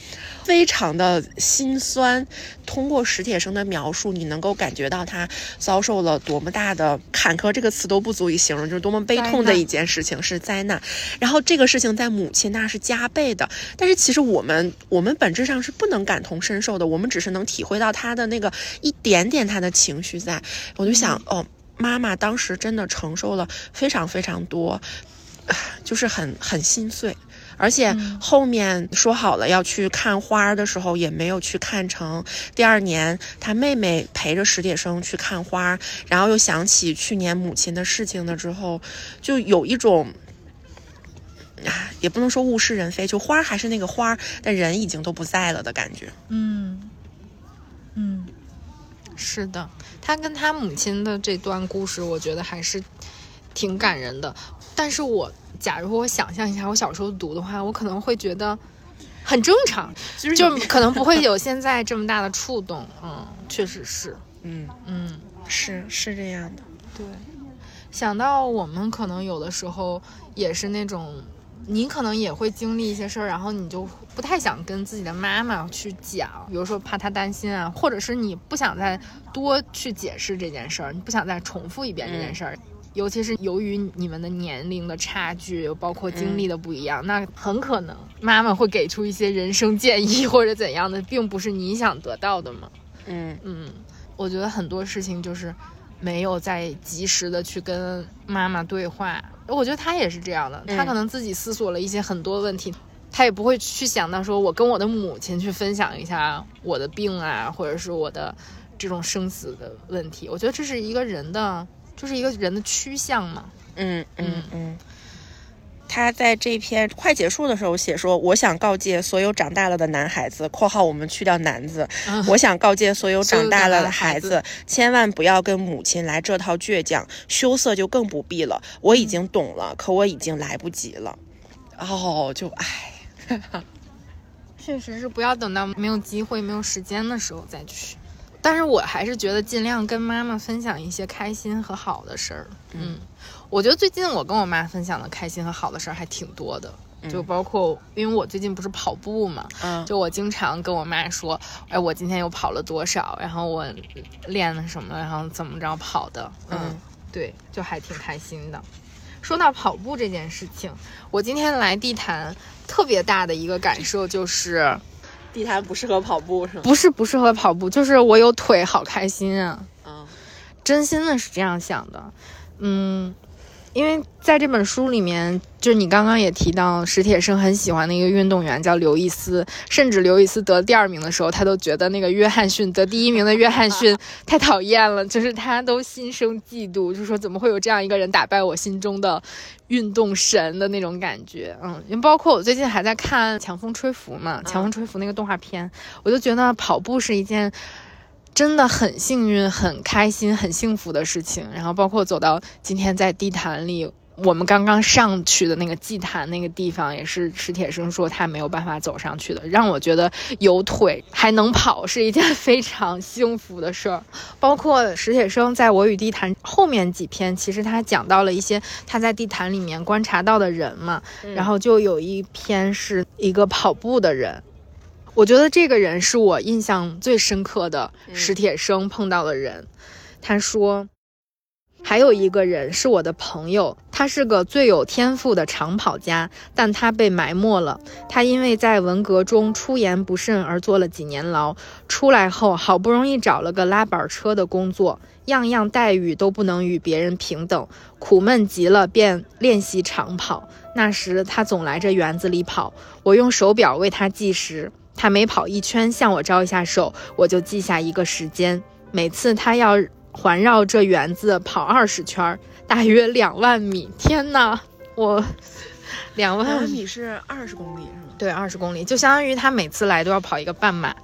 非常的心酸。通过史铁生的描述，你能够感觉到他遭受了多么大的坎坷，这个词都不足以形容，就是多么悲痛的一件事情，是灾难。然后这个事情在母亲那是加倍的，但是其实我们我们本质上是不能感同身受的，我们只是能体会到他的那个一点点他的情绪在。我就想，哦，妈妈当时真的承受了非常非常多，啊就是很很心碎。而且后面说好了要去看花的时候，也没有去看成。第二年，他妹妹陪着史铁生去看花，然后又想起去年母亲的事情了之后，就有一种。啊，也不能说物是人非，就花还是那个花，但人已经都不在了的感觉。嗯，嗯，是的，他跟他母亲的这段故事，我觉得还是挺感人的。但是我假如我想象一下我小时候读的话，我可能会觉得很正常，就是可能不会有现在这么大的触动。嗯，确实是。嗯，嗯，是是这样的。对。想到我们可能有的时候也是那种，你可能也会经历一些事儿，然后你就不太想跟自己的妈妈去讲，比如说怕她担心啊，或者是你不想再多去解释这件事儿，你不想再重复一遍这件事儿。尤其是由于你们的年龄的差距，包括经历的不一样，那很可能妈妈会给出一些人生建议或者怎样的，并不是你想得到的嘛。嗯嗯，我觉得很多事情就是没有在及时的去跟妈妈对话。我觉得他也是这样的，他嗯可能自己思索了一些很多问题，他也不会去想到说我跟我的母亲去分享一下我的病啊，或者是我的这种生死的问题。我觉得这是一个人的，就是一个人的趋向嘛。嗯嗯嗯。他在这篇快结束的时候写说：“我想告诫所有长大了的男孩子（括号我们去掉男字），我想告诫所有长大了的孩子，千万不要跟母亲来这套倔强，羞涩就更不必了。我已经懂了，可我已经来不及了。”哦，就唉，[laughs] 确实是不要等到没有机会、没有时间的时候再去。但是我还是觉得尽量跟妈妈分享一些开心和好的事儿。嗯，我觉得最近我跟我妈分享的开心和好的事儿还挺多的，就包括因为我最近不是跑步嘛，嗯就我经常跟我妈说，哎，我今天又跑了多少，然后我练了什么，然后怎么着跑的。嗯，对，就还挺开心的。说到跑步这件事情，我今天来地坛特别大的一个感受就是，地摊不适合跑步是吗？不是不适合跑步，就是我有腿好开心啊，啊，真心的是这样想的。嗯，因为在这本书里面，就是你刚刚也提到史铁生很喜欢的一个运动员叫刘易斯，甚至刘易斯得第二名的时候，他都觉得那个约翰逊得第一名的约翰逊 [laughs] 太讨厌了，就是他都心生嫉妒，就说怎么会有这样一个人打败我心中的运动神的那种感觉。嗯，因为包括我最近还在看《强风吹拂》嘛，《强风吹拂》那个动画片，我就觉得跑步是一件。真的很幸运、很开心、很幸福的事情。然后包括走到今天在地坛里，我们刚刚上去的那个祭坛那个地方，也是史铁生说他没有办法走上去的，让我觉得有腿还能跑是一件非常幸福的事儿。包括史铁生在我与地坛后面几篇，其实他讲到了一些他在地坛里面观察到的人嘛，然后就有一篇是一个跑步的人。我觉得这个人是我印象最深刻的史铁生碰到的人。他说，还有一个人是我的朋友，他是个最有天赋的长跑家，但他被埋没了。他因为在文革中出言不慎而坐了几年牢，出来后好不容易找了个拉板车的工作，样样待遇都不能与别人平等，苦闷极了，便练习长跑。那时他总来这园子里跑，我用手表为他计时。他每跑一圈，向我招一下手，我就记下一个时间。每次他要环绕这园子跑二十圈，大约两万米。天呐，我两万两万米是二十公里是吗？对，二十公里，就相当于他每次来都要跑一个半马。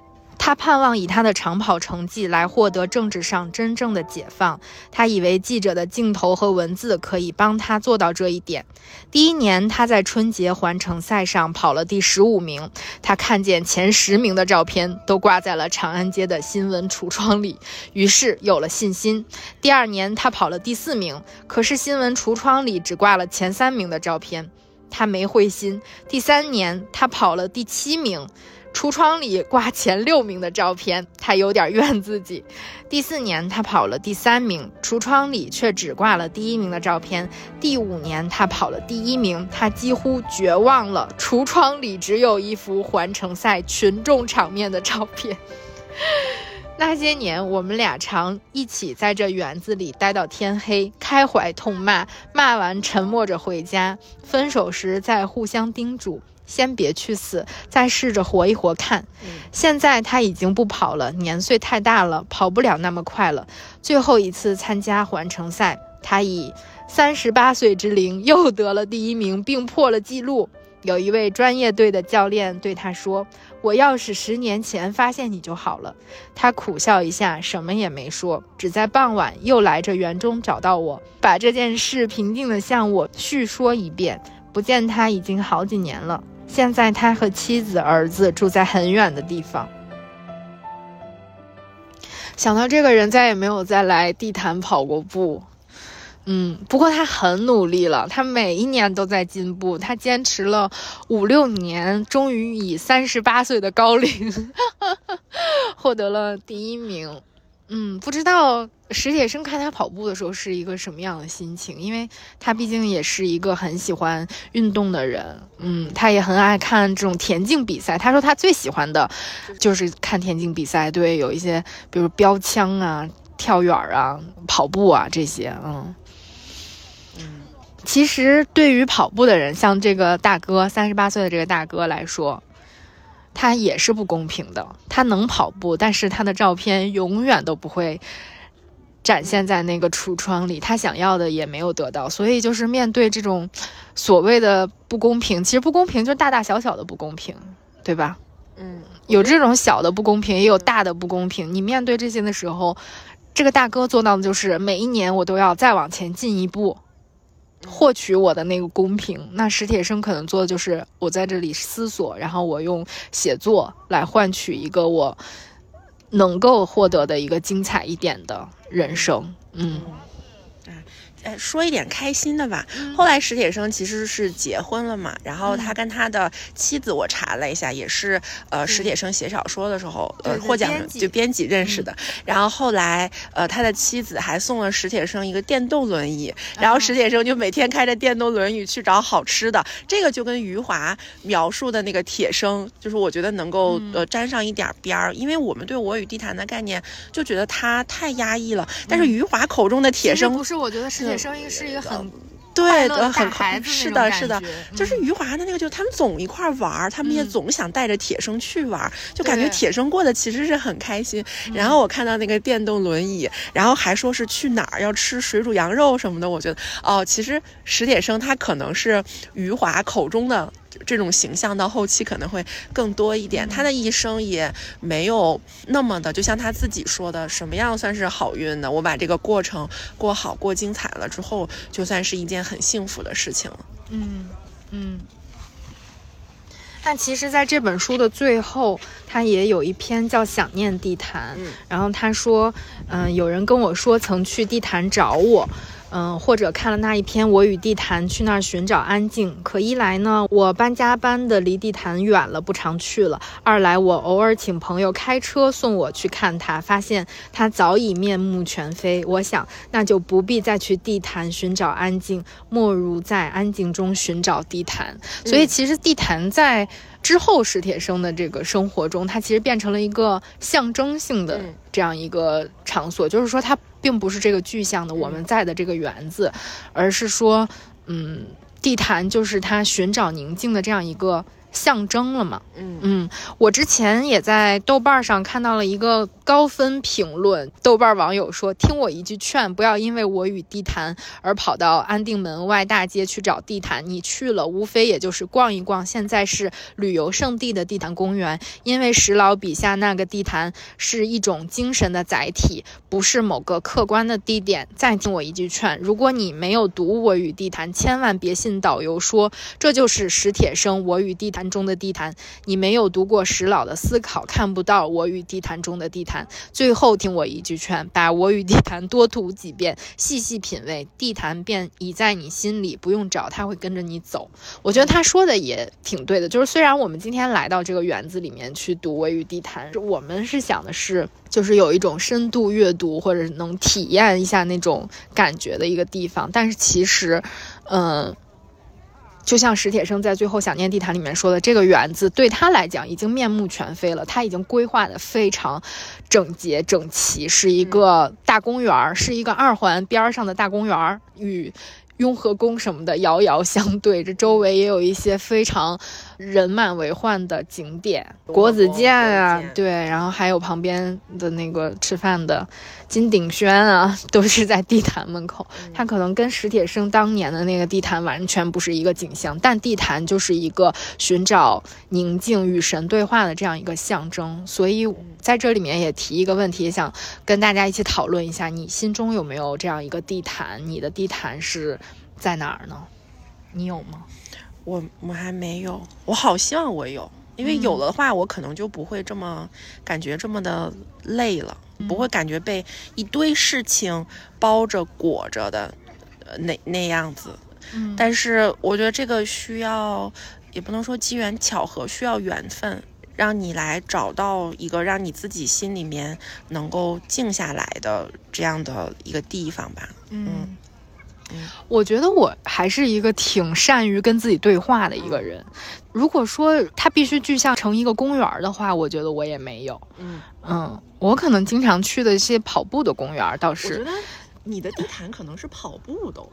他盼望以他的长跑成绩来获得政治上真正的解放。他以为记者的镜头和文字可以帮他做到这一点。第一年，他在春节环城赛上跑了第十五名。他看见前十名的照片都挂在了长安街的新闻橱窗里，于是有了信心。第二年，他跑了第四名，可是新闻橱窗里只挂了前三名的照片，他没灰心。第三年，他跑了第七名。橱窗里挂前六名的照片，他有点怨自己。第四年，他跑了第三名，橱窗里却只挂了第一名的照片。第五年，他跑了第一名，他几乎绝望了。橱窗里只有一幅环城赛群众场面的照片。[laughs] 那些年，我们俩常一起在这园子里待到天黑，开怀痛骂，骂完沉默着回家。分手时再互相叮嘱。先别去死，再试着活一活看。现在他已经不跑了，年岁太大了，跑不了那么快了。最后一次参加环城赛，他以三十八岁之龄又得了第一名，并破了纪录。有一位专业队的教练对他说：“我要是十年前发现你就好了。”他苦笑一下，什么也没说，只在傍晚又来这园中找到我，把这件事平静地向我叙说一遍。不见他已经好几年了。现在他和妻子、儿子住在很远的地方。想到这个人再也没有再来地坛跑过步，嗯，不过他很努力了，他每一年都在进步，他坚持了五六年，终于以三十八岁的高龄 [laughs] 获得了第一名。嗯，不知道史铁生看他跑步的时候是一个什么样的心情，因为他毕竟也是一个很喜欢运动的人。嗯，他也很爱看这种田径比赛。他说他最喜欢的就是看田径比赛，对，有一些比如标枪啊、跳远啊、跑步啊这些。嗯嗯，其实对于跑步的人，像这个大哥，三十八岁的这个大哥来说。他也是不公平的，他能跑步，但是他的照片永远都不会展现在那个橱窗里，他想要的也没有得到，所以就是面对这种所谓的不公平，其实不公平就是大大小小的不公平，对吧？嗯，有这种小的不公平，也有大的不公平。你面对这些的时候，这个大哥做到的就是每一年我都要再往前进一步。获取我的那个公平，那史铁生可能做的就是我在这里思索，然后我用写作来换取一个我能够获得的一个精彩一点的人生。嗯，说一点开心的吧。后来史铁生其实是结婚了嘛，然后他跟他的妻子，我查了一下，也是呃史铁生写小说的时候，呃获奖的就编辑认识的。然后后来呃他的妻子还送了史铁生一个电动轮椅，然后史铁生就每天开着电动轮椅去找好吃的。这个就跟余华描述的那个铁生，就是我觉得能够呃沾上一点边儿，因为我们对我与地坛的概念就觉得他太压抑了，但是余华口中的铁生不是，我觉得史铁。生一个是一个很对的很孩子，是的，是的，就是余华的那个，就他们总一块玩儿，他们也总想带着铁生去玩儿，就感觉铁生过得其实是很开心。然后我看到那个电动轮椅，然后还说是去哪儿要吃水煮羊肉什么的，我觉得哦，其实史铁生他可能是余华口中的。这种形象到后期可能会更多一点，他的一生也没有那么的，就像他自己说的，什么样算是好运呢？我把这个过程过好、过精彩了之后，就算是一件很幸福的事情了。嗯嗯。但其实，在这本书的最后，他也有一篇叫《想念地坛》，然后他说，嗯，有人跟我说曾去地坛找我。嗯，或者看了那一篇《我与地坛》，去那儿寻找安静。可一来呢，我搬家搬的离地坛远了，不常去了；二来我偶尔请朋友开车送我去看他，发现他早已面目全非。我想，那就不必再去地坛寻找安静，莫如在安静中寻找地坛。所以，其实地坛在。之后，史铁生的这个生活中，它其实变成了一个象征性的这样一个场所，就是说，它并不是这个具象的我们在的这个园子，而是说，嗯，地坛就是他寻找宁静的这样一个。象征了嘛？嗯嗯，我之前也在豆瓣上看到了一个高分评论，豆瓣网友说：“听我一句劝，不要因为我与地坛而跑到安定门外大街去找地坛。你去了，无非也就是逛一逛现在是旅游胜地的地坛公园。因为石老笔下那个地坛是一种精神的载体，不是某个客观的地点。再听我一句劝，如果你没有读我与地坛，千万别信导游说这就是史铁生我与地坛。”中的地坛，你没有读过石老的思考，看不到我与地坛中的地坛。最后听我一句劝，把我与地坛多读几遍，细细品味，地坛便已在你心里，不用找，他会跟着你走。我觉得他说的也挺对的，就是虽然我们今天来到这个园子里面去读我与地坛，我们是想的是，就是有一种深度阅读或者能体验一下那种感觉的一个地方，但是其实，嗯。就像史铁生在最后《想念地坛》里面说的，这个园子对他来讲已经面目全非了。他已经规划的非常整洁整齐，是一个大公园，是一个二环边上的大公园，与雍和宫什么的遥遥相对。这周围也有一些非常。人满为患的景点，国子监啊，对，然后还有旁边的那个吃饭的金鼎轩啊，[laughs] 都是在地坛门口。它可能跟史铁生当年的那个地坛完全不是一个景象，但地坛就是一个寻找宁静与神对话的这样一个象征。所以在这里面也提一个问题，想跟大家一起讨论一下：你心中有没有这样一个地坛？你的地坛是在哪儿呢？你有吗？我我还没有，我好希望我有，因为有了的话，我可能就不会这么感觉这么的累了，不会感觉被一堆事情包着裹着的，呃那那样子。嗯，但是我觉得这个需要，也不能说机缘巧合，需要缘分，让你来找到一个让你自己心里面能够静下来的这样的一个地方吧。嗯。我觉得我还是一个挺善于跟自己对话的一个人。如果说他必须具象成一个公园的话，我觉得我也没有。嗯嗯，我可能经常去的一些跑步的公园倒是。我觉得你的地毯可能是跑步都。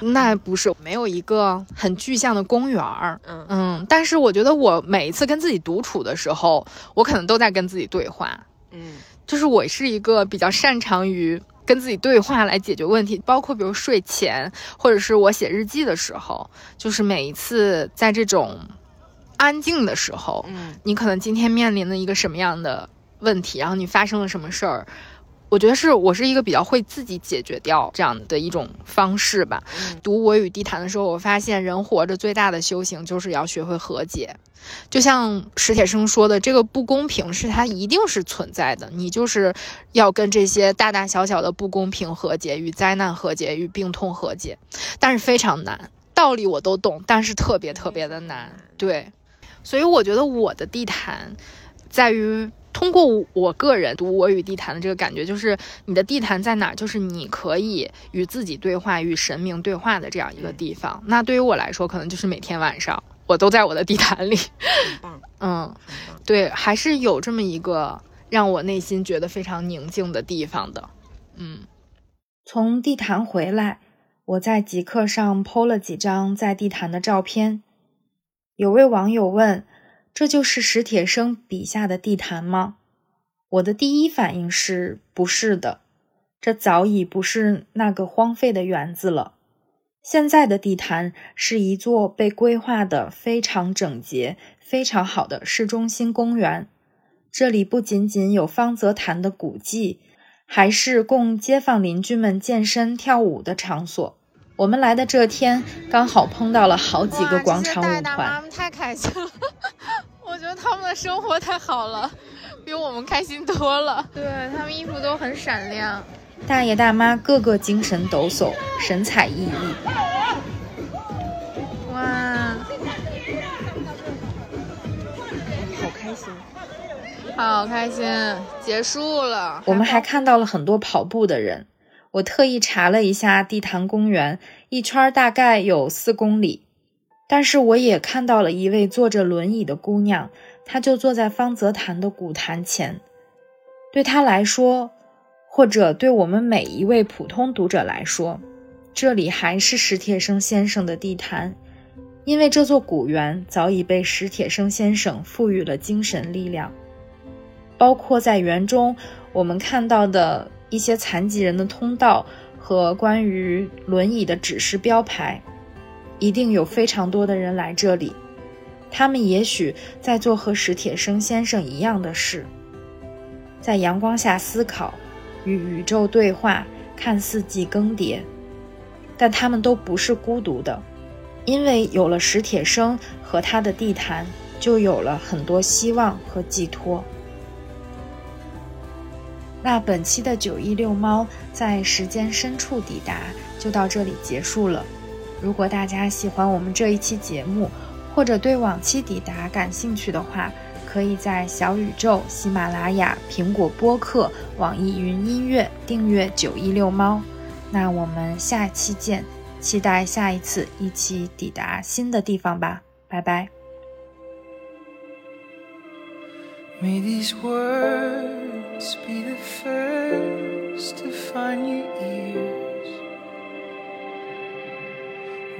那不是没有一个很具象的公园儿。嗯嗯，但是我觉得我每一次跟自己独处的时候，我可能都在跟自己对话。嗯，就是我是一个比较擅长于。跟自己对话来解决问题，包括比如睡前，或者是我写日记的时候，就是每一次在这种安静的时候，嗯，你可能今天面临的一个什么样的问题，然后你发生了什么事儿，我觉得是我是一个比较会自己解决掉这样的一种方式吧。读《我与地坛》的时候，我发现人活着最大的修行就是要学会和解。就像史铁生说的，这个不公平是它一定是存在的，你就是要跟这些大大小小的不公平和解，与灾难和解，与病痛和解，但是非常难。道理我都懂，但是特别特别的难。对，所以我觉得我的地坛在于。通过我个人读《我与地坛》的这个感觉，就是你的地坛在哪，就是你可以与自己对话、与神明对话的这样一个地方。那对于我来说，可能就是每天晚上我都在我的地坛里。[laughs] 嗯，对，还是有这么一个让我内心觉得非常宁静的地方的。嗯，从地坛回来，我在极客上 PO 了几张在地坛的照片。有位网友问。这就是史铁生笔下的地坛吗？我的第一反应是不是的，这早已不是那个荒废的园子了。现在的地坛是一座被规划的非常整洁、非常好的市中心公园。这里不仅仅有方泽坛的古迹，还是供街坊邻居们健身跳舞的场所。我们来的这天刚好碰到了好几个广场舞团，太开心了。我觉得他们的生活太好了，[laughs] 比我们开心多了。对他们衣服都很闪亮，大爷大妈个个精神抖擞，神采奕奕。哇，好开心，好开心！结束了，我们还看到了很多跑步的人。我特意查了一下地坛公园，一圈大概有四公里。但是我也看到了一位坐着轮椅的姑娘，她就坐在方泽坛的古坛前。对她来说，或者对我们每一位普通读者来说，这里还是史铁生先生的地坛，因为这座古园早已被史铁生先生赋予了精神力量。包括在园中我们看到的一些残疾人的通道和关于轮椅的指示标牌。一定有非常多的人来这里，他们也许在做和史铁生先生一样的事，在阳光下思考，与宇宙对话，看四季更迭，但他们都不是孤独的，因为有了史铁生和他的地坛，就有了很多希望和寄托。那本期的九一遛猫在时间深处抵达，就到这里结束了。如果大家喜欢我们这一期节目，或者对往期抵达感兴趣的话，可以在小宇宙、喜马拉雅、苹果播客、网易云音乐订阅“九一六猫”。那我们下期见，期待下一次一起抵达新的地方吧，拜拜。May these words be the first to find your ear.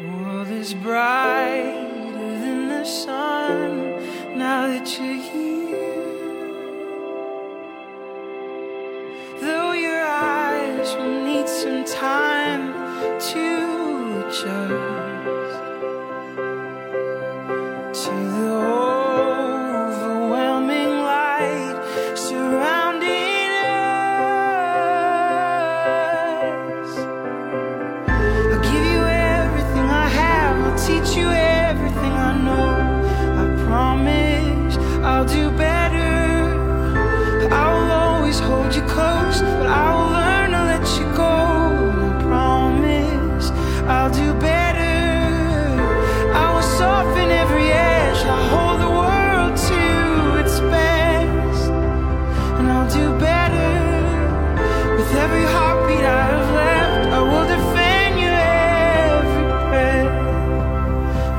World is brighter than the sun now that you're here. Though your eyes will need some time to adjust.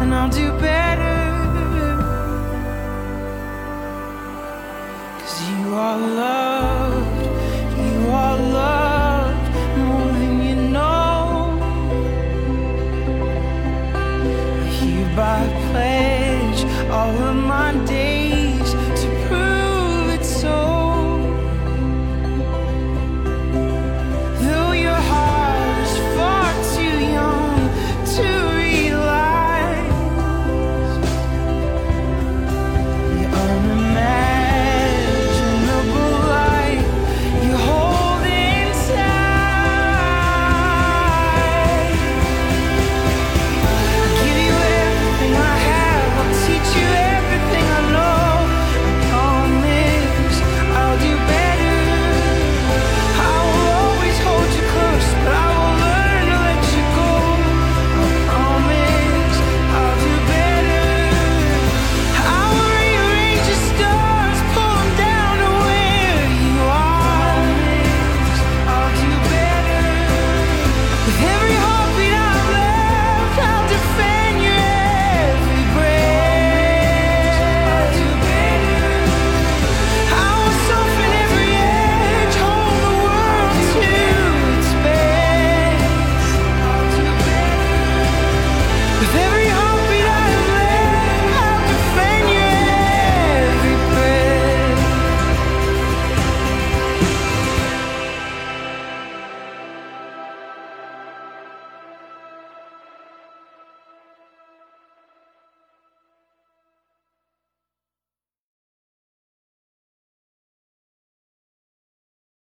and I'll do better.